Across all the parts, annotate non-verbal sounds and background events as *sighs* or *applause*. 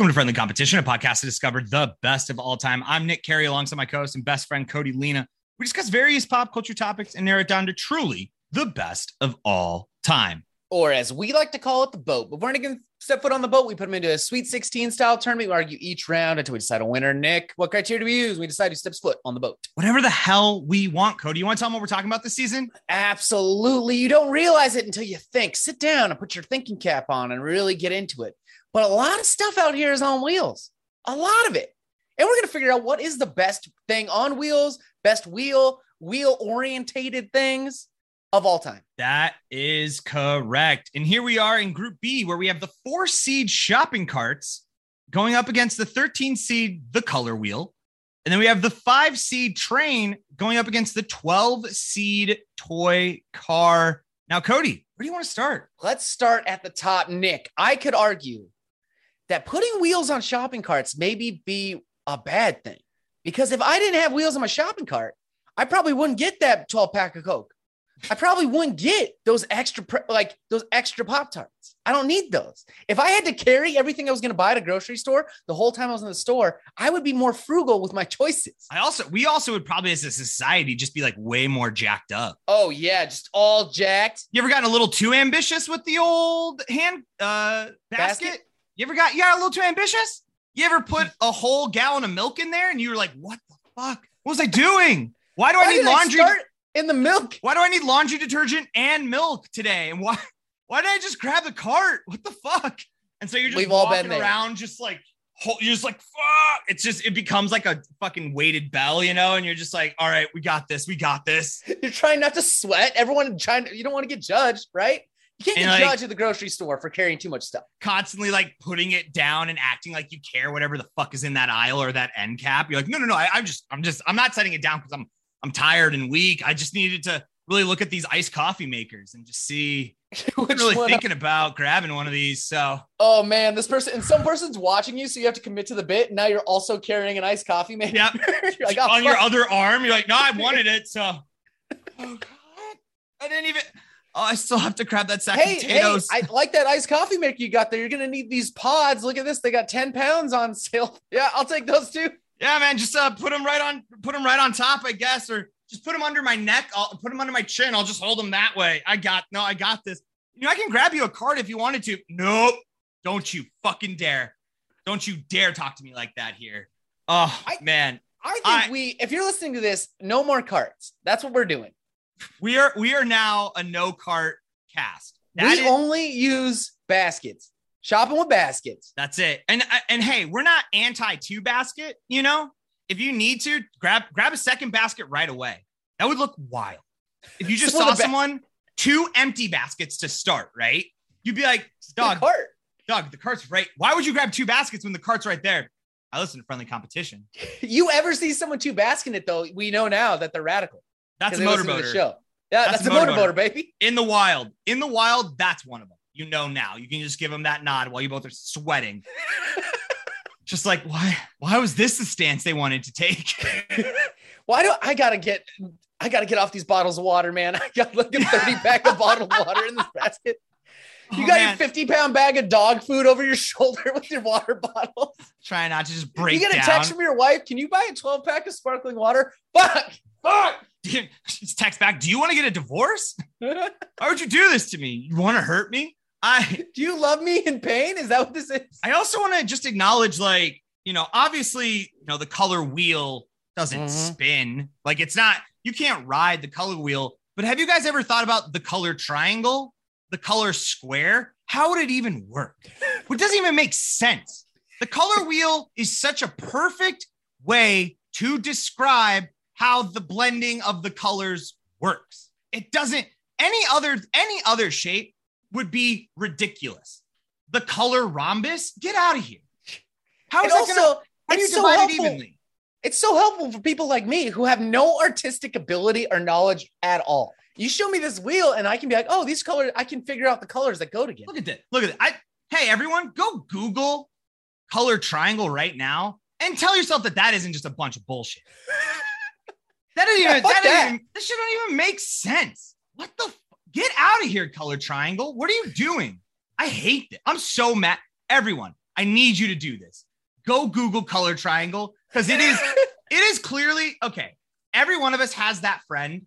Welcome to Friendly Competition, a podcast to discover the best of all time. I'm Nick Carey alongside my co host and best friend Cody Lena. We discuss various pop culture topics and narrow it down to truly the best of all time. Or as we like to call it, the boat. But before anyone can step foot on the boat, we put them into a Sweet 16 style tournament. We argue each round until we decide a winner. Nick, what criteria do we use? We decide who steps foot on the boat. Whatever the hell we want, Cody. You want to tell them what we're talking about this season? Absolutely. You don't realize it until you think. Sit down and put your thinking cap on and really get into it. But a lot of stuff out here is on wheels, a lot of it. And we're going to figure out what is the best thing on wheels, best wheel, wheel orientated things of all time. That is correct. And here we are in Group B, where we have the four seed shopping carts going up against the 13 seed, the color wheel. And then we have the five seed train going up against the 12 seed toy car. Now, Cody, where do you want to start? Let's start at the top, Nick. I could argue that putting wheels on shopping carts maybe be a bad thing because if I didn't have wheels on my shopping cart, I probably wouldn't get that 12 pack of Coke. I probably wouldn't get those extra, like those extra Pop Tarts. I don't need those. If I had to carry everything I was going to buy at a grocery store the whole time I was in the store, I would be more frugal with my choices. I also, we also would probably as a society just be like way more jacked up. Oh, yeah. Just all jacked. You ever gotten a little too ambitious with the old hand uh, basket? basket? You ever got, you got a little too ambitious? You ever put a whole gallon of milk in there and you were like, what the fuck? What was I doing? Why do Why I need laundry? I in the milk. Why do I need laundry detergent and milk today? And why why did I just grab the cart? What the fuck? And so you're just We've walking around just like you're just like fuck. It's just it becomes like a fucking weighted bell, you know, and you're just like, all right, we got this, we got this. *laughs* You're trying not to sweat. Everyone trying to, you don't want to get judged, right? You can't and get like, judged at the grocery store for carrying too much stuff. Constantly like putting it down and acting like you care whatever the fuck is in that aisle or that end cap. You're like, no, no, no. I, I'm just, I'm just, I'm not setting it down because I'm I'm tired and weak. I just needed to really look at these iced coffee makers and just see *laughs* I'm really thinking about grabbing one of these. So, oh man, this person and some person's watching you, so you have to commit to the bit. Now you're also carrying an iced coffee maker. Yep. *laughs* like, oh, on fuck. your other arm, you're like, no, I wanted it. So, *laughs* oh god, I didn't even. Oh, I still have to grab that sack hey, of potatoes. Hey, I like that iced coffee maker you got there. You're gonna need these pods. Look at this; they got ten pounds on sale. *laughs* Yeah, I'll take those too. Yeah, man, just uh, put them right on, put them right on top, I guess, or just put them under my neck. I'll put them under my chin. I'll just hold them that way. I got no, I got this. You know, I can grab you a card if you wanted to. Nope, don't you fucking dare! Don't you dare talk to me like that here. Oh I, man, I think I, we. If you're listening to this, no more carts. That's what we're doing. We are we are now a no cart cast. That we is, only use baskets shopping with baskets. That's it. And uh, and hey, we're not anti two basket. You know, if you need to grab grab a second basket right away. That would look wild. If you just saw someone two empty baskets to start, right? You'd be like, dog, the cart. dog, the cart's right. Why would you grab two baskets when the cart's right there? I listen to friendly competition. *laughs* you ever see someone two basking it though? We know now that they're radical. That's a motorboater. Show. Yeah, that's, that's a motorboater, baby. In the wild, in the wild, that's one of them you know now. You can just give him that nod while you both are sweating. *laughs* just like why why was this the stance they wanted to take? *laughs* why do I gotta get I gotta get off these bottles of water, man? *laughs* I got like a 30 pack of bottled water in this basket. Oh, you oh, got man. your 50 pound bag of dog food over your shoulder with your water bottle. Try not to just break. You get a text from your wife. Can you buy a 12 pack of sparkling water? Fuck, fuck. Text back. Do you want to get a divorce? Why would you do this to me? You want to hurt me? I *laughs* do you love me in pain? Is that what this is? I also want to just acknowledge, like, you know, obviously, you know, the color wheel doesn't mm-hmm. spin. Like, it's not, you can't ride the color wheel. But have you guys ever thought about the color triangle, the color square? How would it even work? It doesn't even make sense. The color wheel is such a perfect way to describe how the blending of the colors works. It doesn't any other any other shape would be ridiculous. The color rhombus, get out of here. How is that gonna how do you so divide helpful. it evenly? It's so helpful for people like me who have no artistic ability or knowledge at all. You show me this wheel and I can be like, oh, these colors, I can figure out the colors that go together. Look at that. Look at that. I hey everyone, go Google color triangle right now and tell yourself that that isn't just a bunch of bullshit. *laughs* that doesn't even, *laughs* yeah, that, that. Even, this shit don't even make sense. What the Get out of here, color triangle. What are you doing? I hate it. I'm so mad. Everyone, I need you to do this. Go Google color triangle because it is *laughs* it is clearly okay. Every one of us has that friend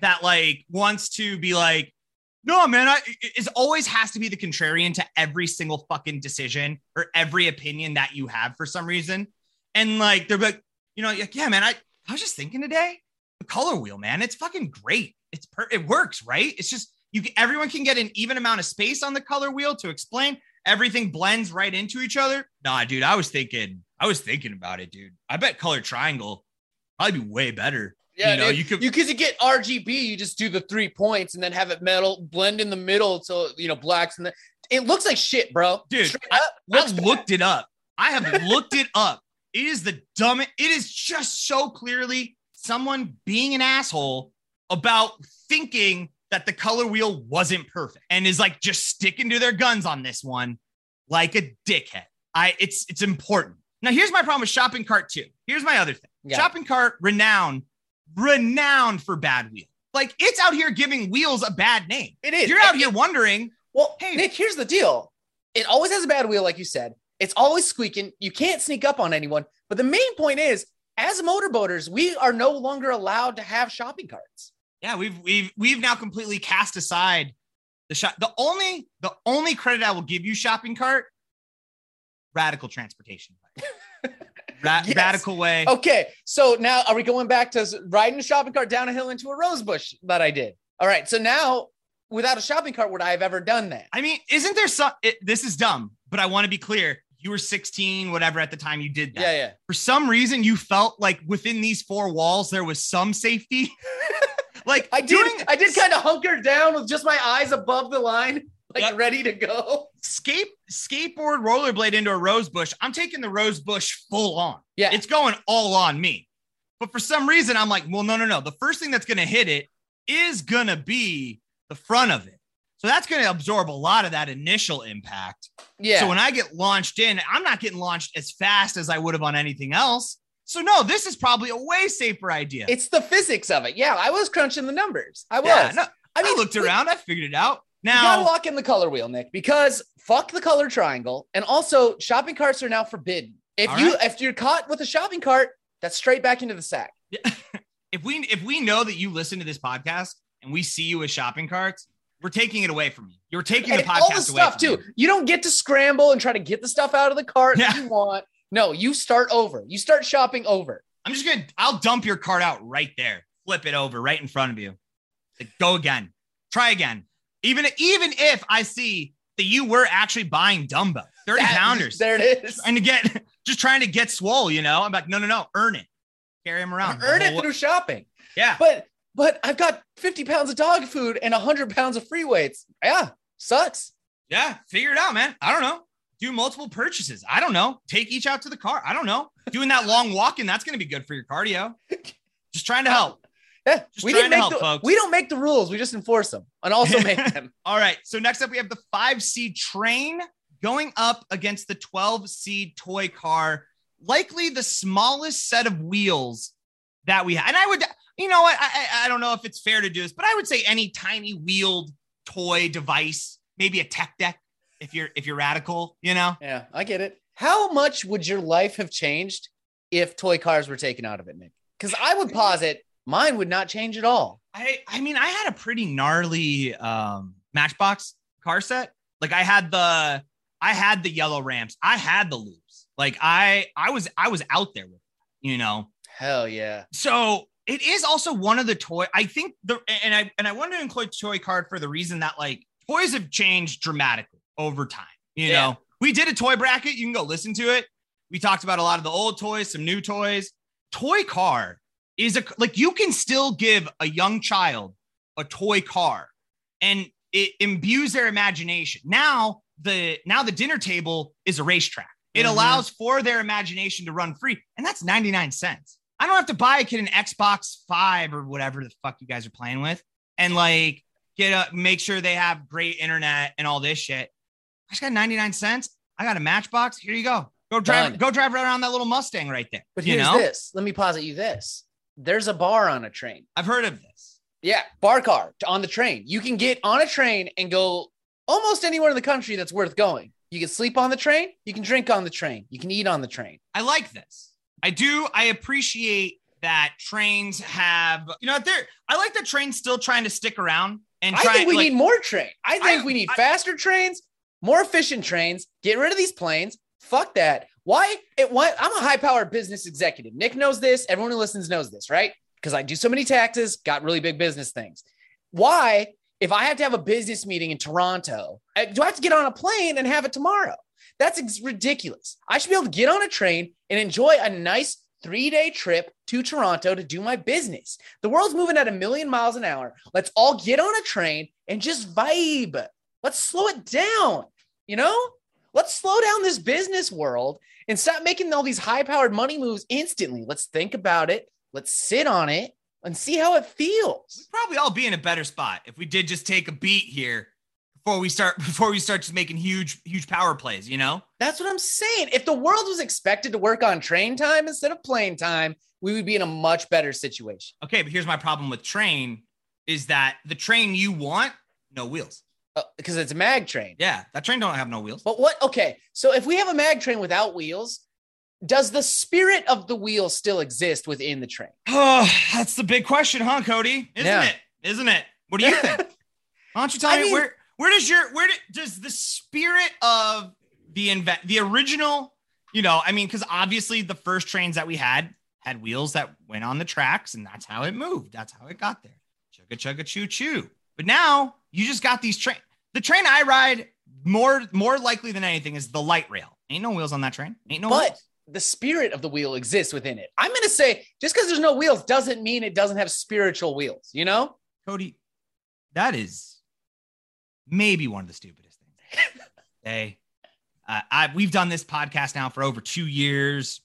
that like wants to be like, no, man, I it always has to be the contrarian to every single fucking decision or every opinion that you have for some reason. And like they're like, you know, like, yeah, man, I, I was just thinking today, the color wheel, man, it's fucking great. It's per it works, right? It's just you everyone can get an even amount of space on the color wheel to explain. Everything blends right into each other. Nah, dude, I was thinking, I was thinking about it, dude. I bet color triangle probably be way better. Yeah, you know, dude, you could you because you get RGB, you just do the three points and then have it metal blend in the middle, so you know blacks and the. It looks like shit, bro. Dude, Straight I- I looked it up. I have looked it up. It is the dumbest. It is just so clearly someone being an asshole about thinking that the color wheel wasn't perfect and is like just sticking to their guns on this one like a dickhead. I it's it's important. Now here's my problem with shopping cart too. Here's my other thing. Yeah. Shopping cart renowned renowned for bad wheel. Like it's out here giving wheels a bad name. It is. You're out here wondering Well, Hey. Nick, here's the deal. It always has a bad wheel, like you said. It's always squeaking. You can't sneak up on anyone. But the main point is, as motorboaters, we are no longer allowed to have shopping carts. Yeah, we've we've we've now completely cast aside the shop. The only the only credit I will give you, shopping cart, radical transportation. *laughs* Ra- Yes. Radical way. Okay, so now are we going back to riding a shopping cart down a hill into a rose bush that I did? All right, so now without a shopping cart, would I have ever done that? I mean, isn't there some? It, this is dumb, but I want to be clear. You were 16, whatever, at the time you did that. Yeah, yeah. For some reason, you felt like within these four walls there was some safety. *laughs* like I did. doing I did kind of hunker down with just my eyes above the line, like Yep. ready to go. skate skateboard rollerblade into a rose bush. I'm taking the rose bush full on. Yeah, It's going all on me. But for some reason, I'm like, well, no, no, no. The first thing that's going to hit it is going to be the front of it. So that's going to absorb a lot of that initial impact. yeah. So when I get launched in, I'm not getting launched as fast as I would have on anything else. So no, this is probably a way safer idea. it's the physics of it. Yeah, I was crunching the numbers. I was. yeah, no, I mean, I looked around, I figured it out. Now you gotta lock in the color wheel, Nick, because fuck the color triangle, and also shopping carts are now forbidden. If you right. if you're caught with a shopping cart, that's straight back into the sack. *laughs* if we if we know that you listen to this podcast and we see you with shopping carts, we're taking it away from you. You're taking the And podcast all the away stuff too. you. You don't get to scramble and try to get the stuff out of the cart that Yeah. you want. No, you start over. You start shopping over. I'm just gonna I'll dump your cart out right there, flip it over right in front of you. Like, go again, try again. Even even if I see that you were actually buying dumbbell, 30 That- pounders, There it is. trying to get *laughs* just trying to get swole, you know. I'm like, no, no, no, earn it. Carry him around. the Earn it through shopping. Yeah. But but I've got 50 pounds of dog food and 100 pounds of free weights. Yeah, sucks. Yeah, figure it out, man. I don't know. Do multiple purchases. I don't know. Take each out to the car. I don't know. Doing that long walking, that's going to be good for your cardio. Just trying to uh, help. Yeah, Just we trying to help, the, folks. we don't make the rules. We just enforce them and also make *laughs* them. All right. So next up, we have the five seed train going up against the 12 seed toy car, likely the smallest set of wheels that we have. And I would, you know what? I, I, don't know if it's fair to do this, but I would say any tiny wheeled toy device, maybe a tech deck if you're if you're radical, you know? Yeah, I get it. How much would your life have changed if toy cars were taken out of it, Nick? Because I would posit mine would not change at all. I I mean, I had a pretty gnarly um Matchbox car set. Like I had the I had the yellow ramps. I had the loops. Like I I was I was out there with it, you know. Hell yeah. So it is also one of the toy. I think the and I and I wanted to include toy card for the reason that like toys have changed dramatically over time. You Yeah. know, we did a toy bracket. You can go listen to it. We talked about a lot of the old toys, some new toys. Toy car is a like you can still give a young child a toy car and it imbues their imagination. Now the now the dinner table is a racetrack. It Mhm. allows for their imagination to run free, and that's 99 cents. I don't have to buy a kid an Xbox 5 or whatever the fuck you guys are playing with and like get a make sure they have great internet and all this shit. I just got 99 cents. I got a matchbox. Here you go. Go drive, Done. go drive right around that little Mustang right there. But you here's know, this. Let me posit you this. There's a bar on a train. I've heard of this. Yeah, bar car on the train. You can get on a train and go almost anywhere in the country that's worth going. You can sleep on the train. You can drink on the train. You can eat on the train. I like this. I do. I appreciate that trains have, you know, they're, I like that trains still trying to stick around and I think we like, need more train. I think I- we need I- faster trains, more efficient trains. Get rid of these planes. Fuck that. Why? It why I'm a high powered business executive. Nick knows this. Everyone who listens knows this, right? Because I do so many taxes, got really big business things. Why, if I have to have a business meeting in Toronto, uh, do I have to get on a plane and have it tomorrow? That's ridiculous. I should be able to get on a train and enjoy a nice three day trip to Toronto to do my business. The world's moving at a million miles an hour. Let's all get on a train and just vibe. Let's slow it down. You know, let's slow down this business world and stop making all these high powered money moves instantly. Let's think about it. Let's sit on it and see how it feels. We'd probably all be in a better spot if we did just take a beat here before we start *laughs* before we start just making huge huge power plays. You know. That's what I'm saying. If the world was expected to work on train time instead of plane time, we would be in a much better situation. Okay, but here's my problem with train is that the train you want no wheels. Uh, because it's a mag train. Yeah, that train don't have no wheels. But what? Okay, so if we have a mag train without wheels, does the spirit of the wheel still exist within the train? *sighs* Oh, that's the big question, huh, Cody? Isn't Yeah. it? Isn't it? What do you think? *laughs* Why don't you tell I me mean- where where does your where do, does the spirit of the invent the original, you know, I mean, because obviously the first trains that we had had wheels that went on the tracks, and that's how it moved. That's how it got there. Chugga chugga choo choo. But now you just got these train. The train I ride more more likely than anything is the light rail. Ain't no wheels on that train. Ain't no But wheels. the spirit of the wheel exists within it. I'm to say just because there's no wheels doesn't mean it doesn't have spiritual wheels, you know? Cody, that is maybe one of the stupidest things. *laughs* hey, uh, I we've done this podcast now for over two years,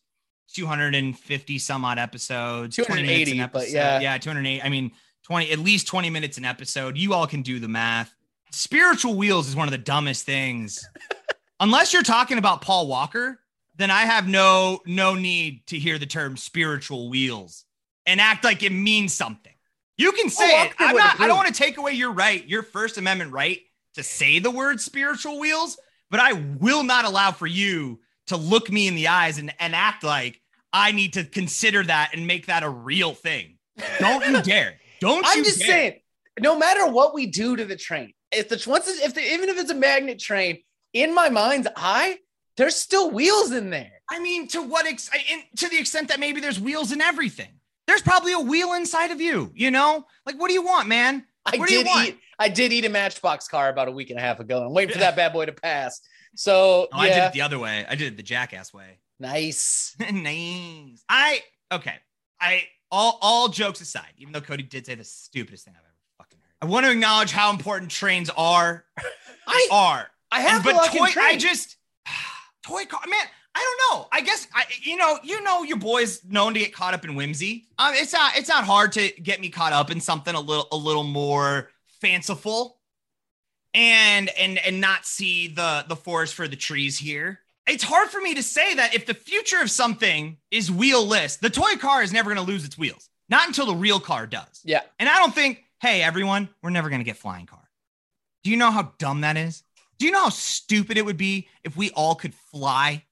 250 some odd episodes, 20 minutes 280, an but yeah. yeah, 208. I mean, 20 at least 20 minutes an episode. You all can do the math. Spiritual wheels is one of the dumbest things. *laughs* Unless you're talking about Paul Walker, then I have no no need to hear the term spiritual wheels and act like it means something. You can say it. I'm not. I don't want to take away your right, your First Amendment right to say the word spiritual wheels, but I will not allow for you to look me in the eyes and, and act like I need to consider that and make that a real thing. Don't you dare. Don't you I'm just dare. saying, no matter what we do to the train, if the once if the, even if it's a magnet train, in my mind's eye, there's still wheels in there. I mean, to what ex- in, to the extent that maybe there's wheels in everything. There's probably a wheel inside of you, you know? Like, what do you want, man? I What did eat. I did eat a Matchbox car about a week and a half ago. I'm waiting for *laughs* that bad boy to pass. So Oh, I did it the other way. I did it the jackass way. nice. *laughs* nice. I okay. I all all jokes aside, even though Cody did say the stupidest thing I've ever fucking heard. I want to acknowledge how important trains are. I Are. I have And- but to lock in toy, I just *sighs* toy car man. I don't know. I guess I, you know, you know, your boys known to get caught up in whimsy. Um, it's not, it's not hard to get me caught up in something a little, a little more fanciful, and and and not see the the forest for the trees here. It's hard for me to say that if the future of something is wheelless, the toy car is never going to lose its wheels. Not until the real car does. yeah. And I don't think, hey, everyone, we're never going to get flying car. Do you know how dumb that is? Do you know how stupid it would be if we all could fly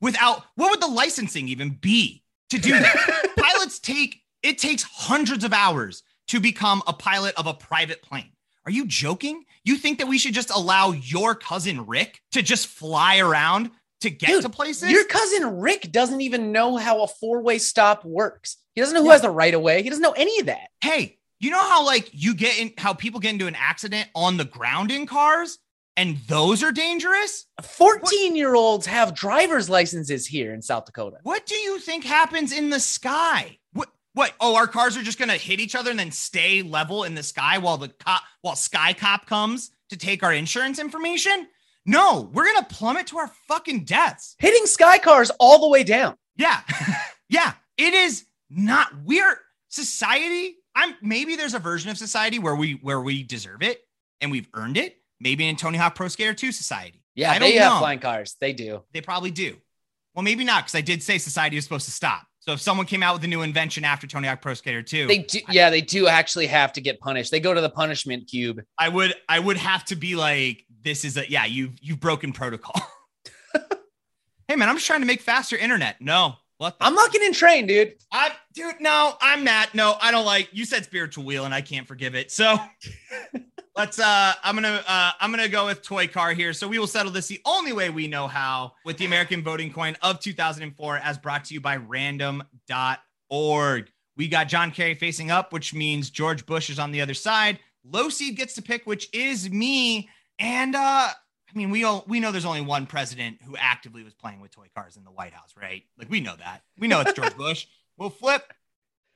without what would the licensing even be to do that? *laughs* Pilots take it takes hundreds of hours to become a pilot of a private plane. Are you joking? You think that we should just allow your cousin Rick to just fly around to get Dude, to places? Your cousin Rick doesn't even know how a four-way stop works. He doesn't know who Yeah. has the right of way. He doesn't know any of that. hey, you know how like you get in how people get into an accident on the ground in cars and those are dangerous? 14-year-olds have driver's licenses here in South Dakota. What do you think happens in the sky? What what oh our cars are just going to hit each other and then stay level in the sky while the cop while Sky Cop comes to take our insurance information? No, we're going to plummet to our fucking deaths. Hitting sky cars all the way down. Yeah. *laughs* yeah. It is not we're society. I'm maybe there's a version of society where we where we deserve it and we've earned it. Maybe in Tony Hawk Pro Skater 2 society. Yeah, I don't they have know. flying cars. They do. They probably do. Well, maybe not, because I did say society is supposed to stop. So if someone came out with a new invention after Tony Hawk Pro Skater 2, They do, yeah, they do actually have to get punished. They go to the punishment cube. I would I would have to be like, this is a yeah, you've you've broken protocol. *laughs* hey man, I'm just trying to make faster internet. No, what I'm not getting trained, dude. I dude, no, I'm not. No, I don't like you said spiritual wheel and I can't forgive it. So *laughs* let's uh I'm gonna uh I'm gonna go with toy car here. So we will settle this the only way we know how with the American voting coin of 2004 as brought to you by random.org. We got John Kerry facing up, which means George Bush is on the other side. Low seed gets to pick, which is me. And uh I mean, we all we know there's only one president who actively was playing with toy cars in the White House, right? Like we know that. We know it's George *laughs* Bush. We'll flip.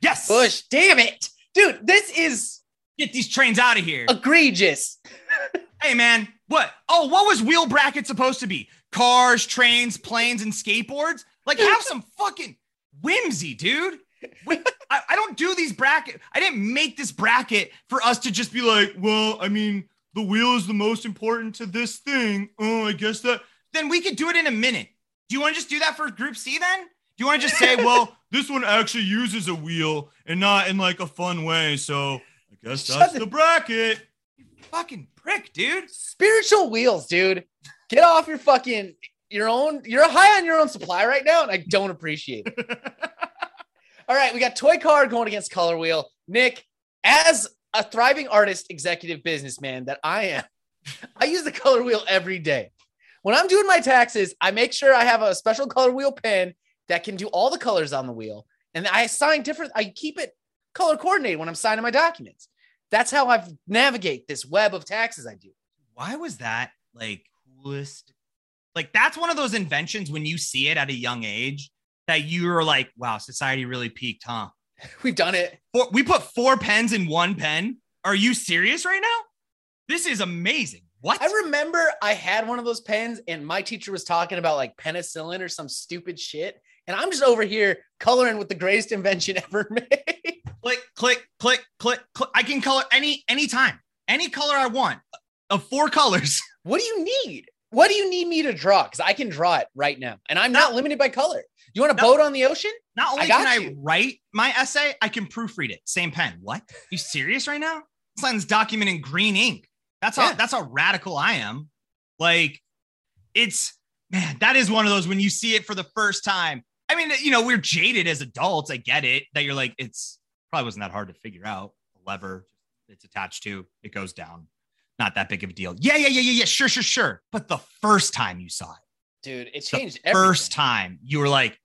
Yes. Bush, damn it. Dude, this is Get these trains out of here. egregious. *laughs* Hey man, what? Oh, what was wheel bracket supposed to be? Cars, trains, planes, and skateboards? Like, have some fucking whimsy, dude. I, I don't do these bracket. I didn't make this bracket for us to just be like, well, I mean, the wheel is the most important to this thing. Oh, I guess that. Then we could do it in a minute. Do you want to just do that for Group C then? Do you want to just say, *laughs* well, this one actually uses a wheel and not in like a fun way? So guess Shut that's the- the bracket. You *laughs* fucking prick, dude. Spiritual wheels, dude. Get off your fucking your own. You're high on your own supply right now, and I don't appreciate it. *laughs* All right, we got Toy Car going against Color Wheel. Nick, as a thriving artist, executive businessman that I am, *laughs* I use the Color Wheel every day. When I'm doing my taxes, I make sure I have a special Color Wheel pen that can do all the colors on the wheel, and I assign different. I keep it color coordinated when I'm signing my documents. That's how I navigate this web of taxes I do. why was that like coolest? Like that's one of those inventions when you see it at a young age that you're like, wow, society really peaked, huh? *laughs* We've done it. Four, we put four pens in one pen. Are you serious right now? This is amazing. What? I remember I had one of those pens and my teacher was talking about like penicillin or some stupid shit. And I'm just over here coloring with the greatest invention *laughs* ever made. Click, click, click, click, click. I can color any any time, any color I want of four *laughs* colors. what do you need? What do you need me to draw? Because I can draw it right now. And I'm not limited by color. You want a No. boat on the ocean? Not only I can you. I write my essay, I can proofread it. Same pen. What? You serious right now? Sign this document in green ink. That's how Yeah. that's how radical I am. Like, it's man, that is one of those when you see it for the first time. I mean, you know, we're jaded as adults. I get it that you're like, it's probably wasn't that hard to figure out. A lever, it's attached to, it goes down. Not that big of a deal. Yeah, yeah, yeah, yeah, yeah. Sure, sure, sure. But the first time you saw it, Dude, it the changed first time you were like,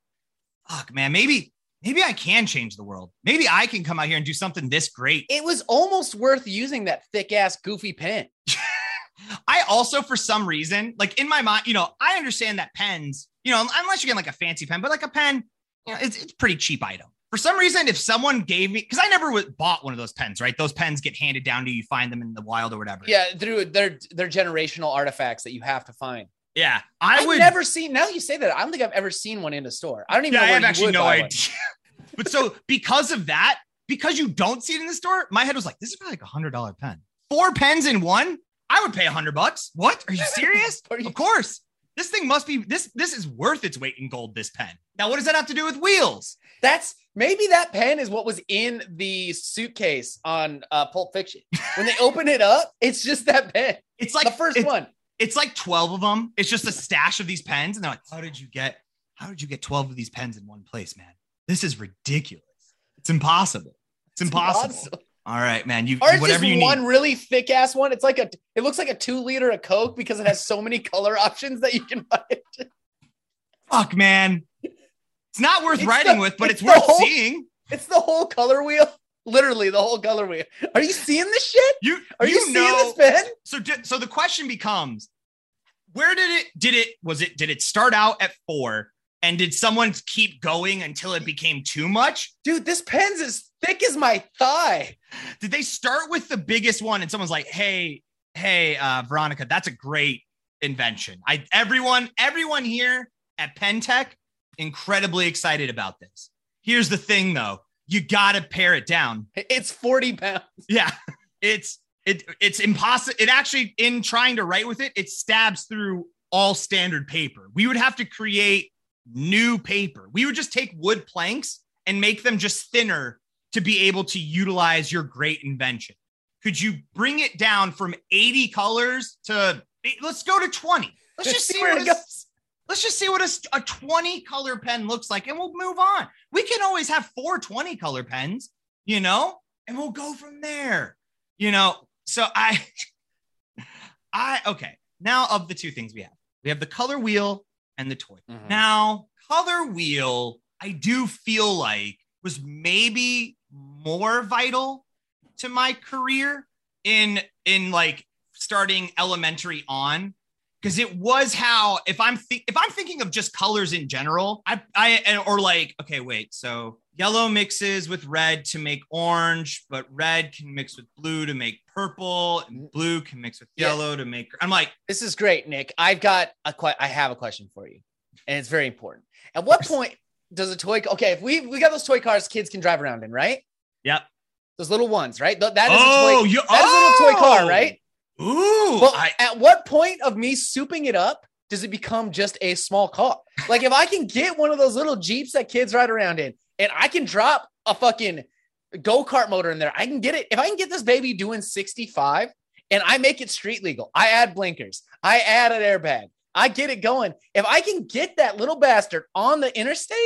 fuck, man, maybe, maybe I can change the world. Maybe I can come out here and do something this great. It was almost worth using that thick ass goofy pen. *laughs* I also, for some reason, like in my mind, you know, I understand that pens, you know, unless you're getting like a fancy pen, but like a pen, you know, it's, it's a pretty cheap item. For some reason, if someone gave me, because I never bought one of those pens, right? Those pens get handed down to you, you find them in the wild or whatever. Yeah, through their their generational artifacts that you have to find. Yeah. I I've would never seen now you say that. I don't think I've ever seen one in a store. I don't even Yeah, know I have actually no idea. *laughs* but so because of that, because you don't see it in the store, my head was like, this is probably like a hundred dollar pen. Four pens in one. I would pay a hundred bucks. What? Are you *laughs* serious? Are you- of course. This thing must be this. This is worth its weight in gold. This pen. Now, what does that have to do with wheels? That's maybe that pen is what was in the suitcase on uh, Pulp Fiction. When they open it up, it's just that pen, It's like the first it's, one. It's like twelve of them. It's just a stash of these pens, and they're like, "How did you get? How did you get twelve of these pens in one place, man? This is ridiculous. It's impossible. It's impossible. awesome. All right, man. You Or whatever just you one need. really thick ass one. It's like a. It looks like a two liter of Coke because it has so many color options that you can buy. It. Fuck, man. It's not worth It's writing the- with, but it's it's, worth whole- seeing. It's the whole color wheel. Literally the whole color wheel. Are you seeing this shit? You Are you, you, seeing know. this pen? So so the question becomes, where did it? Did it? Was it? Did it start out at four? And did someone keep going until it became too much? Dude, this pen's as thick as my thigh. Did they start with the biggest one and someone's like, "Hey, hey, uh, Veronica, that's a great invention." I everyone everyone here at Pentech incredibly excited about this. Here's the thing, though, you got to pare it down. It's 40 pounds. Yeah, it's it it's impossible. It actually, in trying to write with it, it stabs through all standard paper. We would have to create new paper. We would just take wood planks and make them just thinner to be able to utilize your great invention. Could you bring it down from 80 colors to let's go to 20? Let's just see where it goes. Let's just see what a, a 20 color pen looks like and we'll move on. We can always have four 20 color pens, you know, and we'll go from there. You know, so I *laughs* I okay. Now of the two things we have. We have the color wheel and the toy. Mm-hmm. Now, color wheel, I do feel like was maybe more vital to my career in in like starting elementary on because it was how if I'm th- if I'm thinking of just colors in general, I I or like okay wait so yellow mixes with red to make orange, but red can mix with blue to make purple, and mm. blue can mix with yellow yeah. to make. I'm like, this is great, Nick. I've got a que- I have a question for you, and it's very important. At what point does a toy? Okay, if we we got those toy cars, kids can drive around in, right? Yep. Those little ones, right? That is oh, a toy. You, that oh, is a little toy car, oh! right? Ooh. Well, I, at what point of me souping it up does it become just a small car? Like if I can get one of those little Jeeps that kids ride around in and I can drop a fucking go-kart motor in there, I can get it. If I can get this baby doing 65 and I make it street legal, I add blinkers, I add an airbag, I get it going. If I can get that little bastard on the interstate,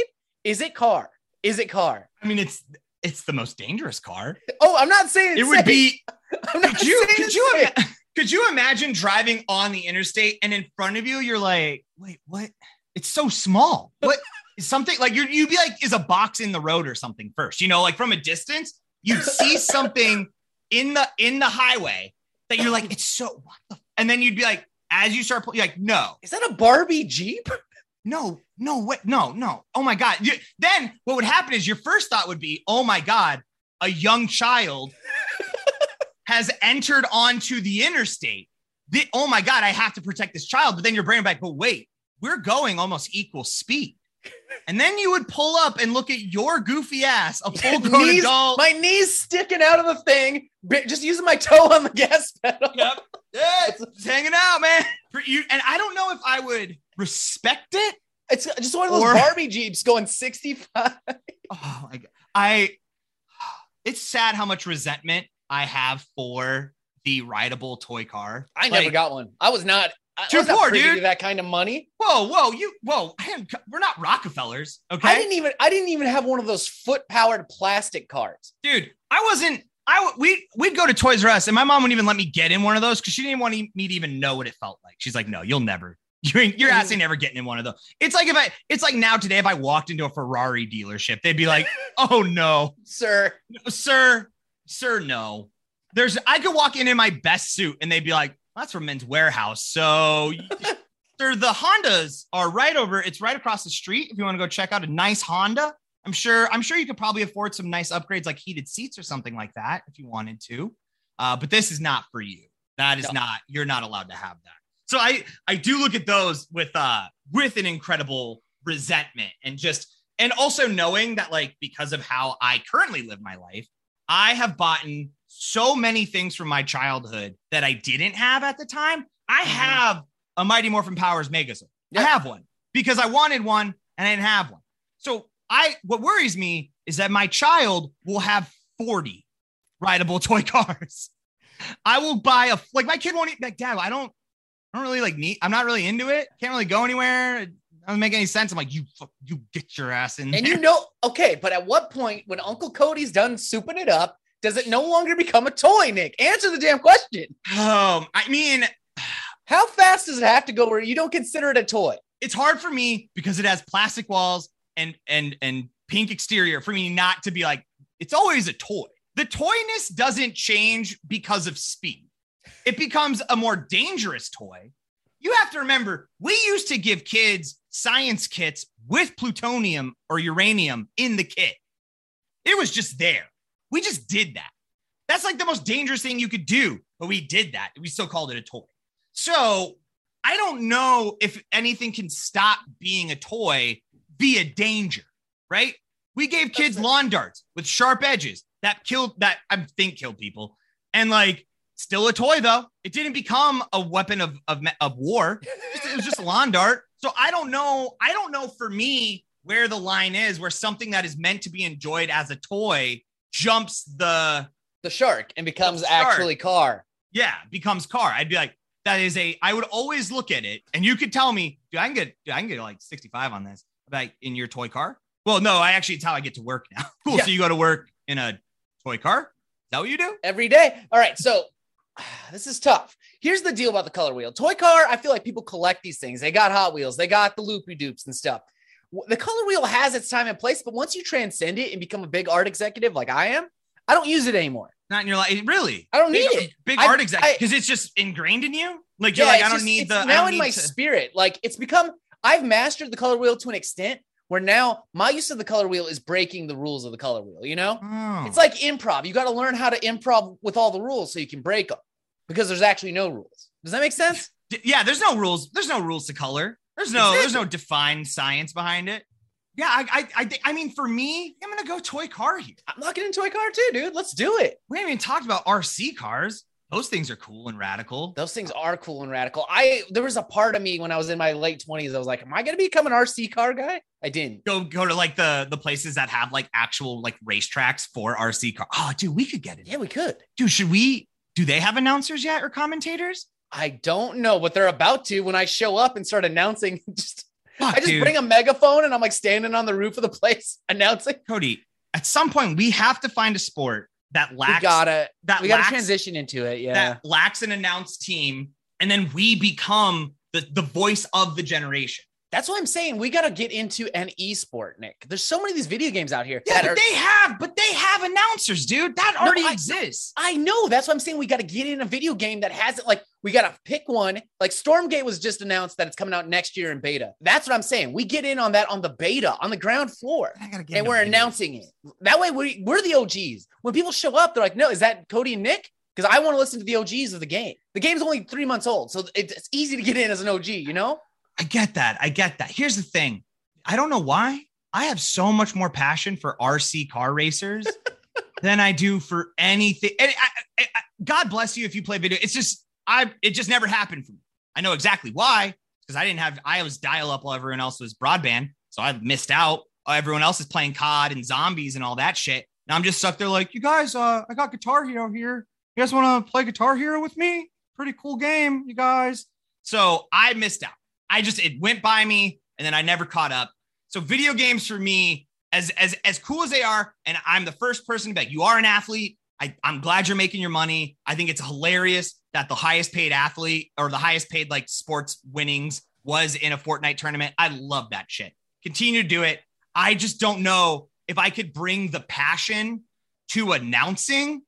is it car? Is it car? I mean, it's it's the most dangerous car. Oh, I'm not saying it would be. *laughs* could you could you could you imagine driving on the interstate and in front of you, you're like, wait, what? It's so small. What? *laughs* something like you you'd be like, is a box in the road or something first? You know, like from a distance, you'd see *laughs* something in the in the highway that you're like, it's so what the and then you'd be like, as you start, like, no, is that a Barbie Jeep? No, no, what? no, no. Oh my God. You, then what would happen is your first thought would be, oh my God, a young child has entered onto the interstate. The, oh my God, I have to protect this child. But then you're bringing back, but wait, we're going almost equal speed. And then you would pull up and look at your goofy ass, a full grown *laughs* knees, adult. My knees sticking out of the thing, just using my toe on the gas pedal. Yep. *laughs* Yeah, it's hanging out, man. You, and I don't know if I would respect it. It's just one of those or, Barbie Jeeps going 65. Oh my god. I it's sad how much resentment I have for the rideable toy car. I like, never got one. I was not. Too was poor, dude. that kind of money. Whoa, whoa, you, whoa! Am, we're not Rockefellers, okay? I didn't even, I didn't even have one of those foot-powered plastic cars, dude. I wasn't. I we we'd go to Toys R Us, and my mom wouldn't even let me get in one of those because she didn't want me to even know what it felt like. She's like, "No, you'll never, *laughs* you're, you're actually never getting in one of those. It's like if I, it's like now today, if I walked into a Ferrari dealership, they'd be like, *laughs* oh no, sir, no, sir, sir, no. There's, I could walk in in my best suit and they'd be like, that's from Men's Wearhouse. So, *laughs* sir, the Hondas are right over, it's right across the street. If you want to go check out a nice Honda, I'm sure, I'm sure you could probably afford some nice upgrades like heated seats or something like that if you wanted to. Uh, but this is not for you. That is no. not, you're not allowed to have that. So I I do look at those with uh with an incredible resentment and just and also knowing that like because of how I currently live my life, I have bought so many things from my childhood that I didn't have at the time. I mm-hmm. have a Mighty Morphin Powers Megazord. I have one because I wanted one and I didn't have one. So I what worries me is that my child will have 40 rideable *laughs* toy cars. I will buy a like my kid won't eat like dad. I don't I don't really like need. I'm not really into it. Can't really go anywhere. It doesn't make any sense. I'm like, you, you get your ass in. There. And there. you know, okay, but at what point, when Uncle Cody's done souping it up, does it no longer become a toy, Nick? Answer the damn question. Um, I mean, how fast does it have to go where you don't consider it a toy? It's hard for me because it has plastic walls and and and pink exterior for me not to be like it's always a toy. The toyness doesn't change because of speed it becomes a more dangerous toy. You have to remember, we used to give kids science kits with plutonium or uranium in the kit. It was just there. We just did that. That's like the most dangerous thing you could do, but we did that. We still called it a toy. So I don't know if anything can stop being a toy via danger, right? We gave kids lawn darts with sharp edges that killed that I think killed people. And like Still a toy though. It didn't become a weapon of of, of war. It was just a lawn dart. So I don't know. I don't know for me where the line is where something that is meant to be enjoyed as a toy jumps the The shark and becomes shark. actually car. yeah becomes car. I'd be like that is a. I would always look at it, and you could tell me, dude, I can get, dude, I can get like sixty five on this. Like in your toy car. Well, no, I actually it's how I get to work now. *laughs* Cool. Yeah. So you go to work in a toy car. Is that what you do? every day. All right, so *sighs* this is tough. Here's the deal about the color wheel. Toy car, I feel like people collect these things. They got Hot Wheels, they got the loopy doops and stuff. The color wheel has its time and place, but once you transcend it and become a big art executive like I am, I don't use it anymore. Not in your life. Really? I don't big, need it. Big I- art exec I- because it's just ingrained in you. Like you're like, I don't just- need the. I now don't in need my to- spirit. Like it's become. I've mastered the color wheel to an extent where now my use of the color wheel is breaking the rules of the color wheel. You know, Oh. it's like improv. You got to learn how to improv with all the rules so you can break them because there's actually no rules. Does that make sense? Yeah. There's no rules. There's no rules to color. There's no. There's no defined science behind it. Yeah. I. I. I, think, I mean, for me, I'm gonna go toy car here. I'm locking in toy car too, dude. Let's do it. We haven't even talked about RC cars. Those things are cool and radical. Those things are cool and radical. I there was a part of me when I was in my late 20s. I was like, am I gonna become an RC car guy? I didn't. Go go to like the the places that have like actual like racetracks for RC car. Oh, dude, we could get it. Yeah, we could. Dude, should we? Do they have announcers yet or commentators? I don't know, but they're about to when I show up and start announcing. *laughs* Just Fuck, I just dude. bring a megaphone and I'm like standing on the roof of the place *laughs* announcing. Cody. At some point, we have to find a sport that We lacks gotta that we gotta lacks, transition into it. Yeah. that lacks an announced team, and then we become the the voice of the generation. That's what I'm saying. We gotta get into an e-sport, Nick. There's so many of these video games out here Yeah, that but are they have, but they have announcers, dude. That No, already I- exists. I know. That's what I'm saying. We got to get in a video game that has it. Like, we got to pick one. Like, Stormgate was just announced that it's coming out next year in beta. That's what I'm saying. We get in on that on the beta, on the ground floor, I gotta get and we're announcing it. That way, we, we're the OGs. When people show up, they're like, no, is that Cody and Nick? Because I want to listen to the OGs of the game. The game's only three months old. So it's easy to get in as an OG, you know? I get that. I get that. Here's the thing. I don't know why. I have so much more passion for RC car racers *laughs* than I do for anything. And I, I, I, God bless you if you play video. It's just I. It just never happened for me. I know exactly why because I didn't have. I was dial up while everyone else was broadband, so I missed out. Everyone else is playing COD and zombies and all that shit. And I'm just stuck there like, you guys, uh, I got Guitar Hero here. You guys want to play Guitar Hero with me? Pretty cool game, you guys. So I missed out. I just it went by me and then I never caught up. So video games for me, as as as cool as they are, and I'm the first person to be like, you are an athlete. I, I'm glad you're making your money. I think it's hilarious that the highest paid athlete or the highest paid like sports winnings was in a Fortnite tournament. I love that shit. Continue to do it. I just don't know if I could bring the passion to announcing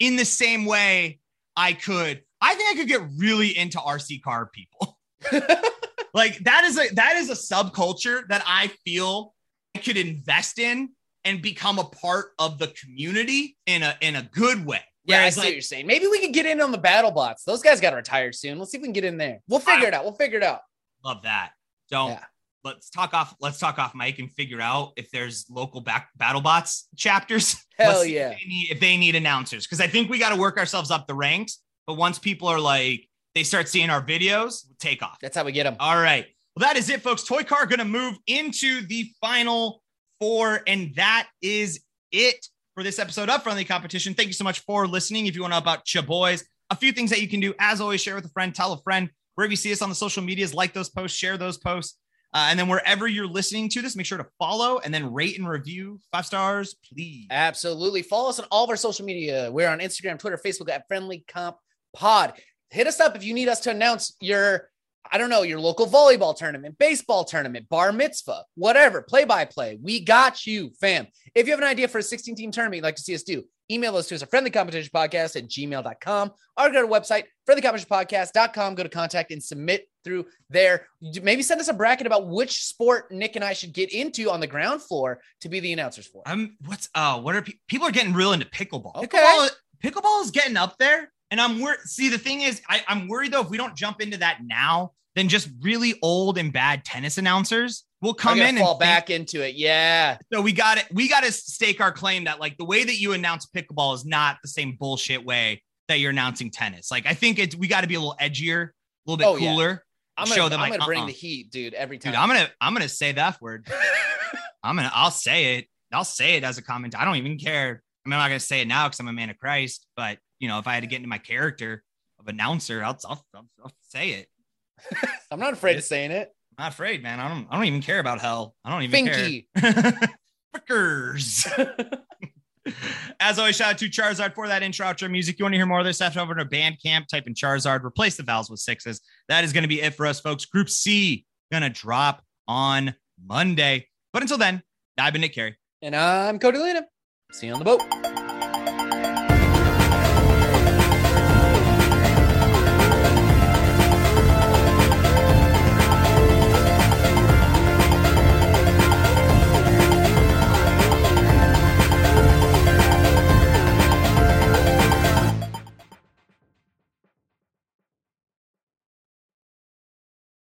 in the same way I could. I think I could get really into RC car people. *laughs* like that is a that is a subculture that I feel I could invest in and become a part of the community in a in a good way. Yeah, I see like, what you're saying. Maybe we could get in on the battle bots. Those guys got to retire soon. Let's see if we can get in there. We'll figure it out. We'll figure it out. love that. Don't Yeah. let's talk off. Let's talk off mic and figure out if there's local back battle bots chapters. *laughs* Hell Let's yeah. If they need, if they need announcers, because I think we got to work ourselves up the ranks. But once people are like, they start seeing our videos, take off. That's how we get them. All right. Well, that is it, folks. Toy Car going to move into the final four, and that is it for this episode of Friendly Competition. Thank you so much for listening. If you want to know about Cha Boys, a few things that you can do, as always, share with a friend, tell a friend. Wherever you see us on the social medias, like those posts, share those posts. Uh, and then wherever you're listening to this, make sure to follow and then rate and review five stars, please. Absolutely. Follow us on all of our social media. We're on Instagram, Twitter, Facebook at Friendly Comp Pod. Hit us up if you need us to announce your, I don't know, your local volleyball tournament, baseball tournament, bar mitzvah, whatever, play by play. We got you, fam. If you have an idea for a 16 team tournament you'd like to see us do, email us to us at friendlycompetitionpodcast at gmail.com or go to our website, friendlycompetitionpodcast.com. Go to contact and submit through there. Maybe send us a bracket about which sport Nick and I should get into on the ground floor to be the announcers for. I'm what's uh what are pe- people are getting real into pickleball. Okay. Pickleball, pickleball is getting up there, and I'm worried. See, the thing is, I, I'm worried though if we don't jump into that now, then just really old and bad tennis announcers will come in gonna and fall think- back into it. Yeah. So we got it. We got to stake our claim that like the way that you announce pickleball is not the same bullshit way that you're announcing tennis. Like I think it's we got to be a little edgier, a little bit Oh, yeah. cooler. I'm gonna, them, I'm like, gonna bring uh-uh. the heat, dude. Every time. Dude, I'm gonna I'm gonna say the F word. *laughs* I'm gonna I'll say it. I'll say it as a comment. I don't even care. I mean, I'm not gonna say it now because I'm a man of Christ. But you know, if I had to get into my character of announcer, I'll I'll, I'll, I'll say it. *laughs* I'm not afraid of saying it. I'm not afraid, man. I don't I don't even care about hell. I don't even Finky. care. *laughs* Frickers. *laughs* As always, shout out to Charizard for that intro outro music. You want to hear more of this? Head over to Bandcamp, type in Charizard, replace the vowels with sixes. That is going to be it for us, folks. Group C gonna drop on Monday. But until then, I've been Nick Carey. and I'm Cody Lena. See you on the boat.